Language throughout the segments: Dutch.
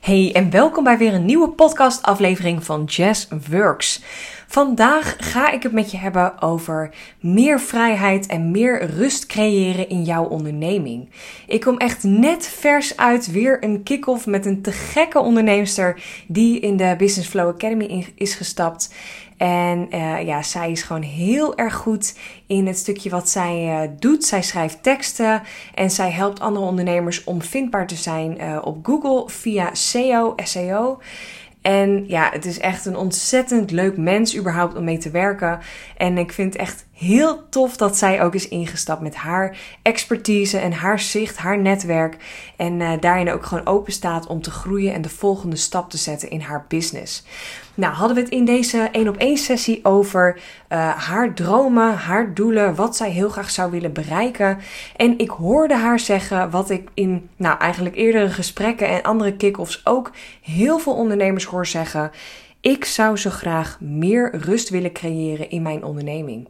Hey en welkom bij weer een nieuwe podcastaflevering van Jazz Works. Vandaag ga ik het met je hebben over meer vrijheid en meer rust creëren in jouw onderneming. Ik kom echt net vers uit weer een kick-off met een te gekke onderneemster die in de Business Flow Academy is gestapt. En uh, ja, zij is gewoon heel erg goed in het stukje wat zij uh, doet. Zij schrijft teksten en zij helpt andere ondernemers om vindbaar te zijn uh, op Google via SEO, SEO. En ja, het is echt een ontzettend leuk mens überhaupt om mee te werken. En ik vind echt heel tof dat zij ook is ingestapt met haar expertise en haar zicht, haar netwerk. En uh, daarin ook gewoon open staat om te groeien en de volgende stap te zetten in haar business. Nou, hadden we het in deze 1 op 1 sessie over uh, haar dromen, haar doelen, wat zij heel graag zou willen bereiken. En ik hoorde haar zeggen wat ik in, nou eigenlijk eerdere gesprekken en andere kick-offs ook heel veel ondernemers hoor zeggen. Ik zou zo graag meer rust willen creëren in mijn onderneming.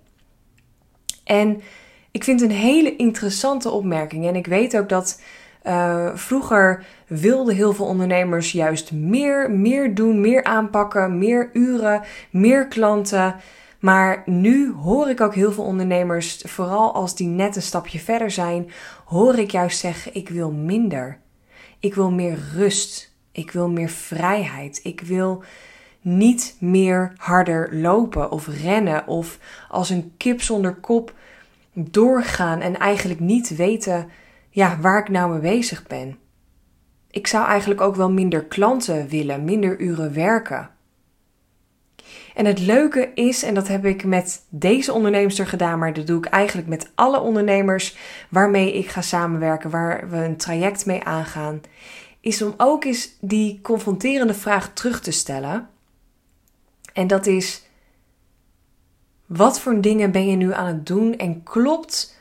En ik vind een hele interessante opmerking. En ik weet ook dat uh, vroeger wilden heel veel ondernemers juist meer, meer doen, meer aanpakken, meer uren, meer klanten. Maar nu hoor ik ook heel veel ondernemers, vooral als die net een stapje verder zijn, hoor ik juist zeggen: ik wil minder. Ik wil meer rust. Ik wil meer vrijheid. Ik wil niet meer harder lopen of rennen of als een kip zonder kop doorgaan en eigenlijk niet weten ja, waar ik nou mee bezig ben. Ik zou eigenlijk ook wel minder klanten willen, minder uren werken. En het leuke is, en dat heb ik met deze onderneemster gedaan, maar dat doe ik eigenlijk met alle ondernemers waarmee ik ga samenwerken, waar we een traject mee aangaan, is om ook eens die confronterende vraag terug te stellen. En dat is: wat voor dingen ben je nu aan het doen en klopt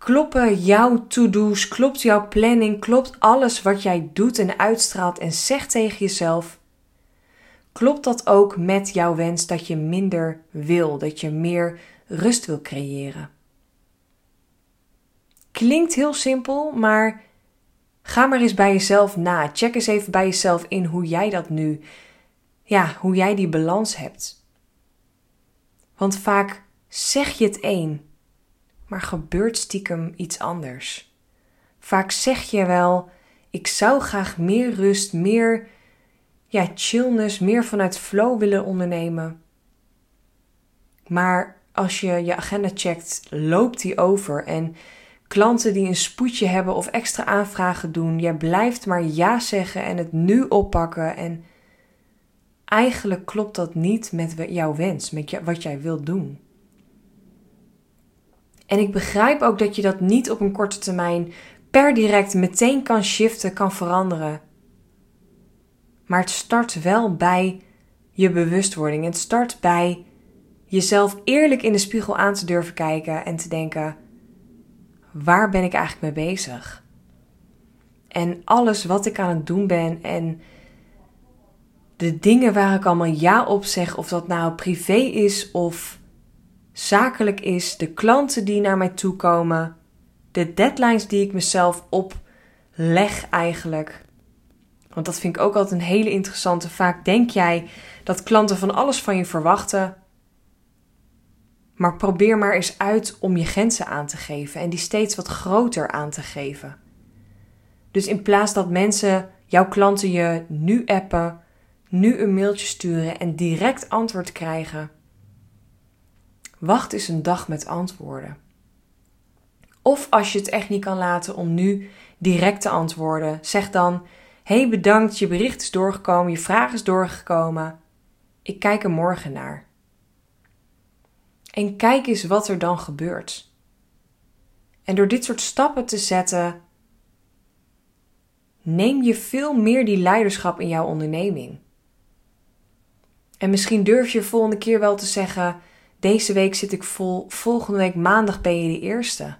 kloppen jouw to-do's, klopt jouw planning, klopt alles wat jij doet en uitstraalt en zegt tegen jezelf, klopt dat ook met jouw wens dat je minder wil, dat je meer rust wil creëren? Klinkt heel simpel, maar ga maar eens bij jezelf na. Check eens even bij jezelf in hoe jij dat nu, ja, hoe jij die balans hebt. Want vaak zeg je het een maar gebeurt stiekem iets anders. Vaak zeg je wel: ik zou graag meer rust, meer ja, chillness, meer vanuit flow willen ondernemen. Maar als je je agenda checkt, loopt die over en klanten die een spoedje hebben of extra aanvragen doen, jij blijft maar ja zeggen en het nu oppakken en eigenlijk klopt dat niet met jouw wens, met wat jij wilt doen. En ik begrijp ook dat je dat niet op een korte termijn per direct meteen kan shiften, kan veranderen. Maar het start wel bij je bewustwording. Het start bij jezelf eerlijk in de spiegel aan te durven kijken en te denken: waar ben ik eigenlijk mee bezig? En alles wat ik aan het doen ben en de dingen waar ik allemaal ja op zeg, of dat nou privé is of zakelijk is, de klanten die naar mij toe komen, de deadlines die ik mezelf opleg eigenlijk. Want dat vind ik ook altijd een hele interessante. Vaak denk jij dat klanten van alles van je verwachten. Maar probeer maar eens uit om je grenzen aan te geven en die steeds wat groter aan te geven. Dus in plaats dat mensen, jouw klanten je nu appen, nu een mailtje sturen en direct antwoord krijgen, Wacht eens een dag met antwoorden. Of als je het echt niet kan laten om nu direct te antwoorden, zeg dan: hey, bedankt, je bericht is doorgekomen, je vraag is doorgekomen. Ik kijk er morgen naar. En kijk eens wat er dan gebeurt. En door dit soort stappen te zetten, neem je veel meer die leiderschap in jouw onderneming. En misschien durf je volgende keer wel te zeggen: deze week zit ik vol, volgende week maandag ben je de eerste.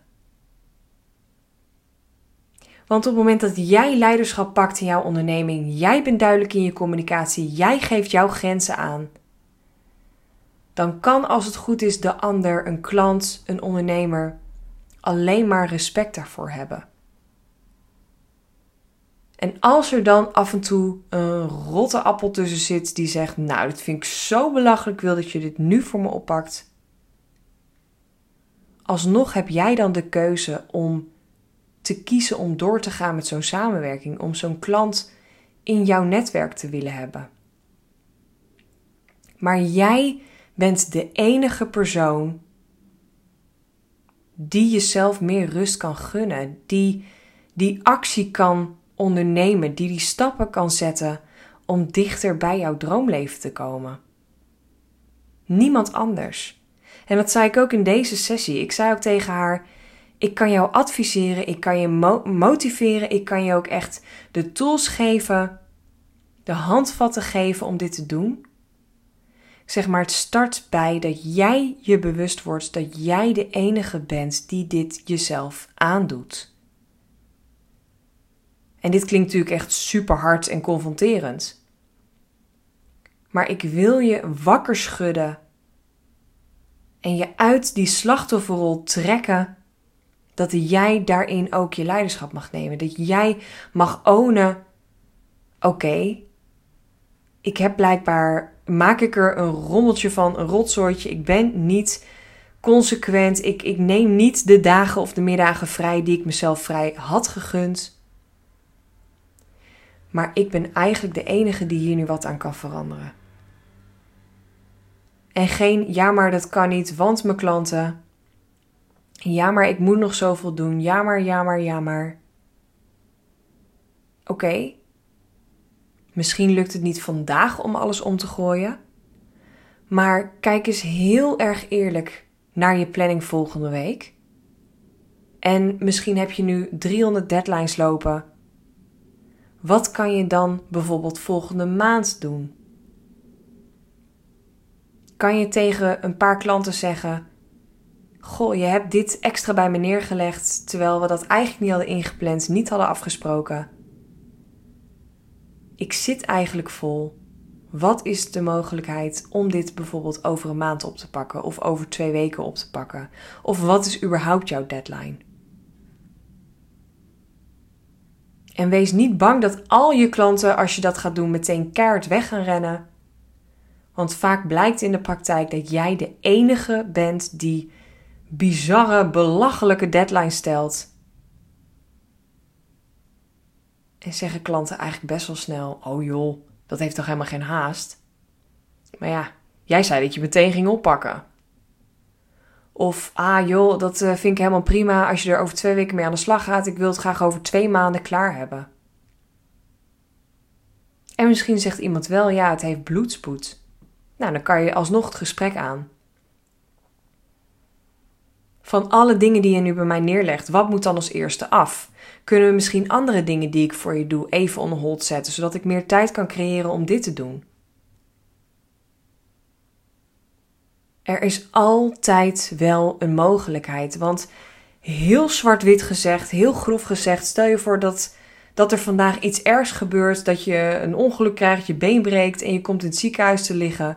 Want op het moment dat jij leiderschap pakt in jouw onderneming, jij bent duidelijk in je communicatie, jij geeft jouw grenzen aan, dan kan als het goed is de ander, een klant, een ondernemer, alleen maar respect daarvoor hebben. En als er dan af en toe een rotte appel tussen zit die zegt: Nou, dit vind ik zo belachelijk, wil dat je dit nu voor me oppakt. Alsnog heb jij dan de keuze om te kiezen om door te gaan met zo'n samenwerking, om zo'n klant in jouw netwerk te willen hebben. Maar jij bent de enige persoon die jezelf meer rust kan gunnen, die die actie kan ondernemen, die die stappen kan zetten om dichter bij jouw droomleven te komen. Niemand anders. En dat zei ik ook in deze sessie. Ik zei ook tegen haar: ik kan jou adviseren, ik kan je motiveren, ik kan je ook echt de tools geven, de handvatten geven om dit te doen. Zeg maar, het start bij dat jij je bewust wordt dat jij de enige bent die dit jezelf aandoet. En dit klinkt natuurlijk echt super hard en confronterend. Maar ik wil je wakker schudden en je uit die slachtofferrol trekken dat jij daarin ook je leiderschap mag nemen. Dat jij mag ownen: oké, ik heb blijkbaar, maak ik er een rommeltje van, een rotzooitje. Ik ben niet consequent. Ik, ik neem niet de dagen of de middagen vrij die ik mezelf vrij had gegund. Maar ik ben eigenlijk de enige die hier nu wat aan kan veranderen. En geen ja, maar dat kan niet, want mijn klanten. Ja, maar ik moet nog zoveel doen. Ja, maar, ja, maar, ja, maar. Oké. Misschien lukt het niet vandaag om alles om te gooien. Maar kijk eens heel erg eerlijk naar je planning volgende week. En misschien heb je nu 300 deadlines lopen. Wat kan je dan bijvoorbeeld volgende maand doen? Kan je tegen een paar klanten zeggen: Goh, je hebt dit extra bij me neergelegd, terwijl we dat eigenlijk niet hadden ingepland, niet hadden afgesproken. Ik zit eigenlijk vol. Wat is de mogelijkheid om dit bijvoorbeeld over een maand op te pakken of over twee weken op te pakken? Of wat is überhaupt jouw deadline? En wees niet bang dat al je klanten, als je dat gaat doen, meteen kaart weg gaan rennen. Want vaak blijkt in de praktijk dat jij de enige bent die bizarre, belachelijke deadline stelt. En zeggen klanten eigenlijk best wel snel: Oh joh, dat heeft toch helemaal geen haast? Maar ja, jij zei dat je meteen ging oppakken. Of, ah joh, dat eh, vind ik helemaal prima als je er over twee weken mee aan de slag gaat. Ik wil het graag over twee maanden klaar hebben. En misschien zegt iemand wel, ja, het heeft bloedspoed. Nou, dan kan je alsnog het gesprek aan. Van alle dingen die je nu bij mij neerlegt, wat moet dan als eerste af? Kunnen we misschien andere dingen die ik voor je doe even on hold zetten, zodat ik meer tijd kan creëren om dit te doen? Er is altijd wel een mogelijkheid, want heel zwart-wit gezegd, heel grof gezegd, stel je voor dat, dat er vandaag iets ergs gebeurt, dat je een ongeluk krijgt, je been breekt en je komt in het ziekenhuis te liggen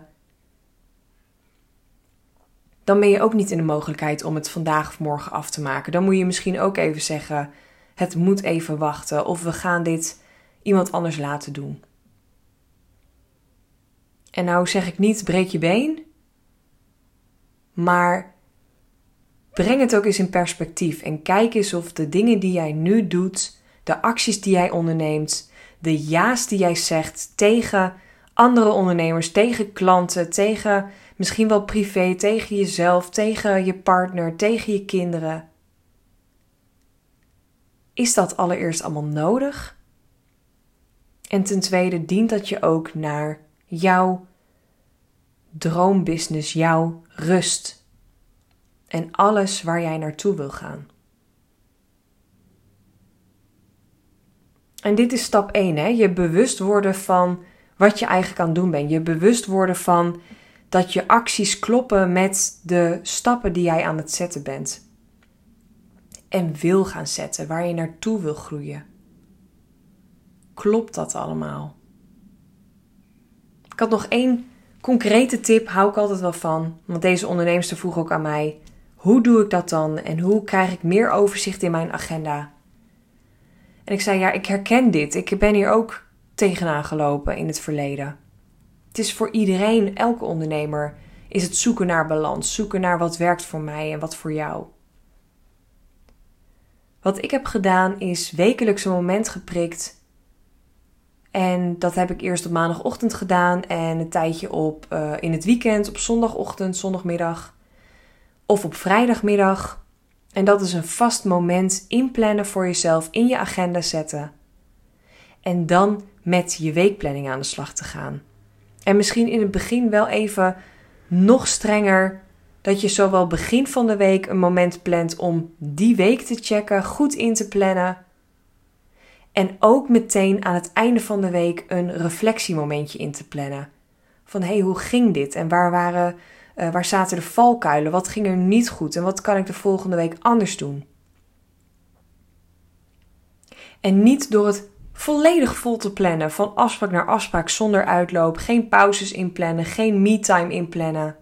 dan ben je ook niet in de mogelijkheid om het vandaag of morgen af te maken. Dan moet je misschien ook even zeggen: het moet even wachten of we gaan dit iemand anders laten doen. En nou zeg ik niet breek je been, maar breng het ook eens in perspectief en kijk eens of de dingen die jij nu doet, de acties die jij onderneemt, de ja's die jij zegt tegen andere ondernemers, tegen klanten, tegen Misschien wel privé, tegen jezelf, tegen je partner, tegen je kinderen. Is dat allereerst allemaal nodig? En ten tweede dient dat je ook naar jouw droombusiness, jouw rust en alles waar jij naartoe wil gaan. En dit is stap 1, hè? je bewust worden van wat je eigenlijk aan het doen bent. Je bewust worden van dat je acties kloppen met de stappen die jij aan het zetten bent. En wil gaan zetten, waar je naartoe wil groeien. Klopt dat allemaal? Ik had nog één concrete tip, hou ik altijd wel van. Want deze ondernemers vroeg ook aan mij: hoe doe ik dat dan en hoe krijg ik meer overzicht in mijn agenda? En En ik zei, ja, ik herken dit. Ik ben hier ook tegenaan gelopen in het verleden. Het is voor iedereen, elke ondernemer, is het zoeken naar balans. Zoeken naar wat werkt voor mij en wat voor jou. Wat ik heb gedaan is wekelijks een moment geprikt. En dat heb ik eerst op maandagochtend gedaan en een tijdje op uh, in het weekend, op zondagochtend, zondagmiddag of op vrijdagmiddag. En dat is een vast moment inplannen voor jezelf, in je agenda zetten. En dan met je weekplanning aan de slag te gaan. En misschien in het begin wel even nog strenger dat je zowel begin van de week een moment plant om die week te checken, goed in te plannen. En ook meteen aan het einde van de week een reflectiemomentje in te plannen. Van hé, hey, hoe ging dit? En waar, waren, uh, waar zaten de valkuilen? Wat ging er niet goed? En wat kan ik de volgende week anders doen? En niet door het volledig vol te plannen, van afspraak naar afspraak zonder uitloop, geen pauzes inplannen, geen me-time inplannen.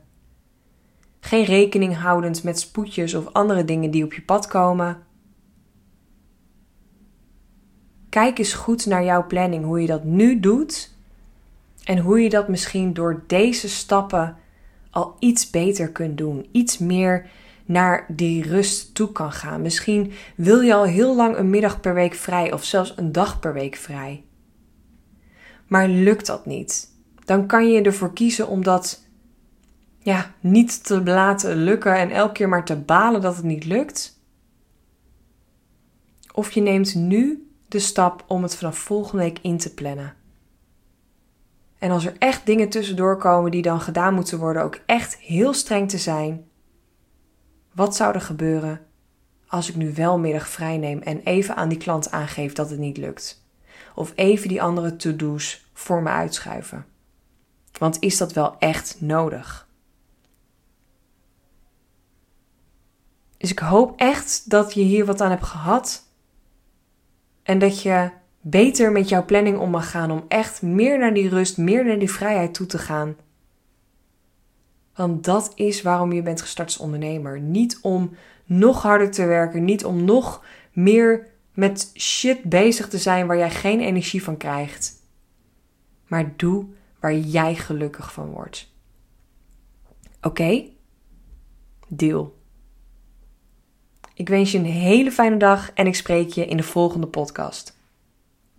Geen rekening houdend met spoedjes of andere dingen die op je pad komen. Kijk eens goed naar jouw planning, hoe je dat nu doet en hoe je dat misschien door deze stappen al iets beter kunt doen. Iets meer naar die rust toe kan gaan. Misschien wil je al heel lang een middag per week vrij of zelfs een dag per week vrij. Maar lukt dat niet? Dan kan je ervoor kiezen om dat ja, niet te laten lukken en elke keer maar te balen dat het niet lukt. Of je neemt nu de stap om het vanaf volgende week in te plannen. En als er echt dingen tussendoor komen die dan gedaan moeten worden, ook echt heel streng te zijn. Wat zou er gebeuren als ik nu wel middag vrij neem en even aan die klant aangeef dat het niet lukt? Of even die andere to-do's voor me uitschuiven? Want is dat wel echt nodig? Dus ik hoop echt dat je hier wat aan hebt gehad. En dat je beter met jouw planning om mag gaan om echt meer naar die rust, meer naar die vrijheid toe te gaan. Want dat is waarom je bent gestart als ondernemer. Niet om nog harder te werken, niet om nog meer met shit bezig te zijn waar jij geen energie van krijgt. Maar doe waar jij gelukkig van wordt. Oké? Deal. Ik wens je een hele fijne dag en ik spreek je in de volgende podcast.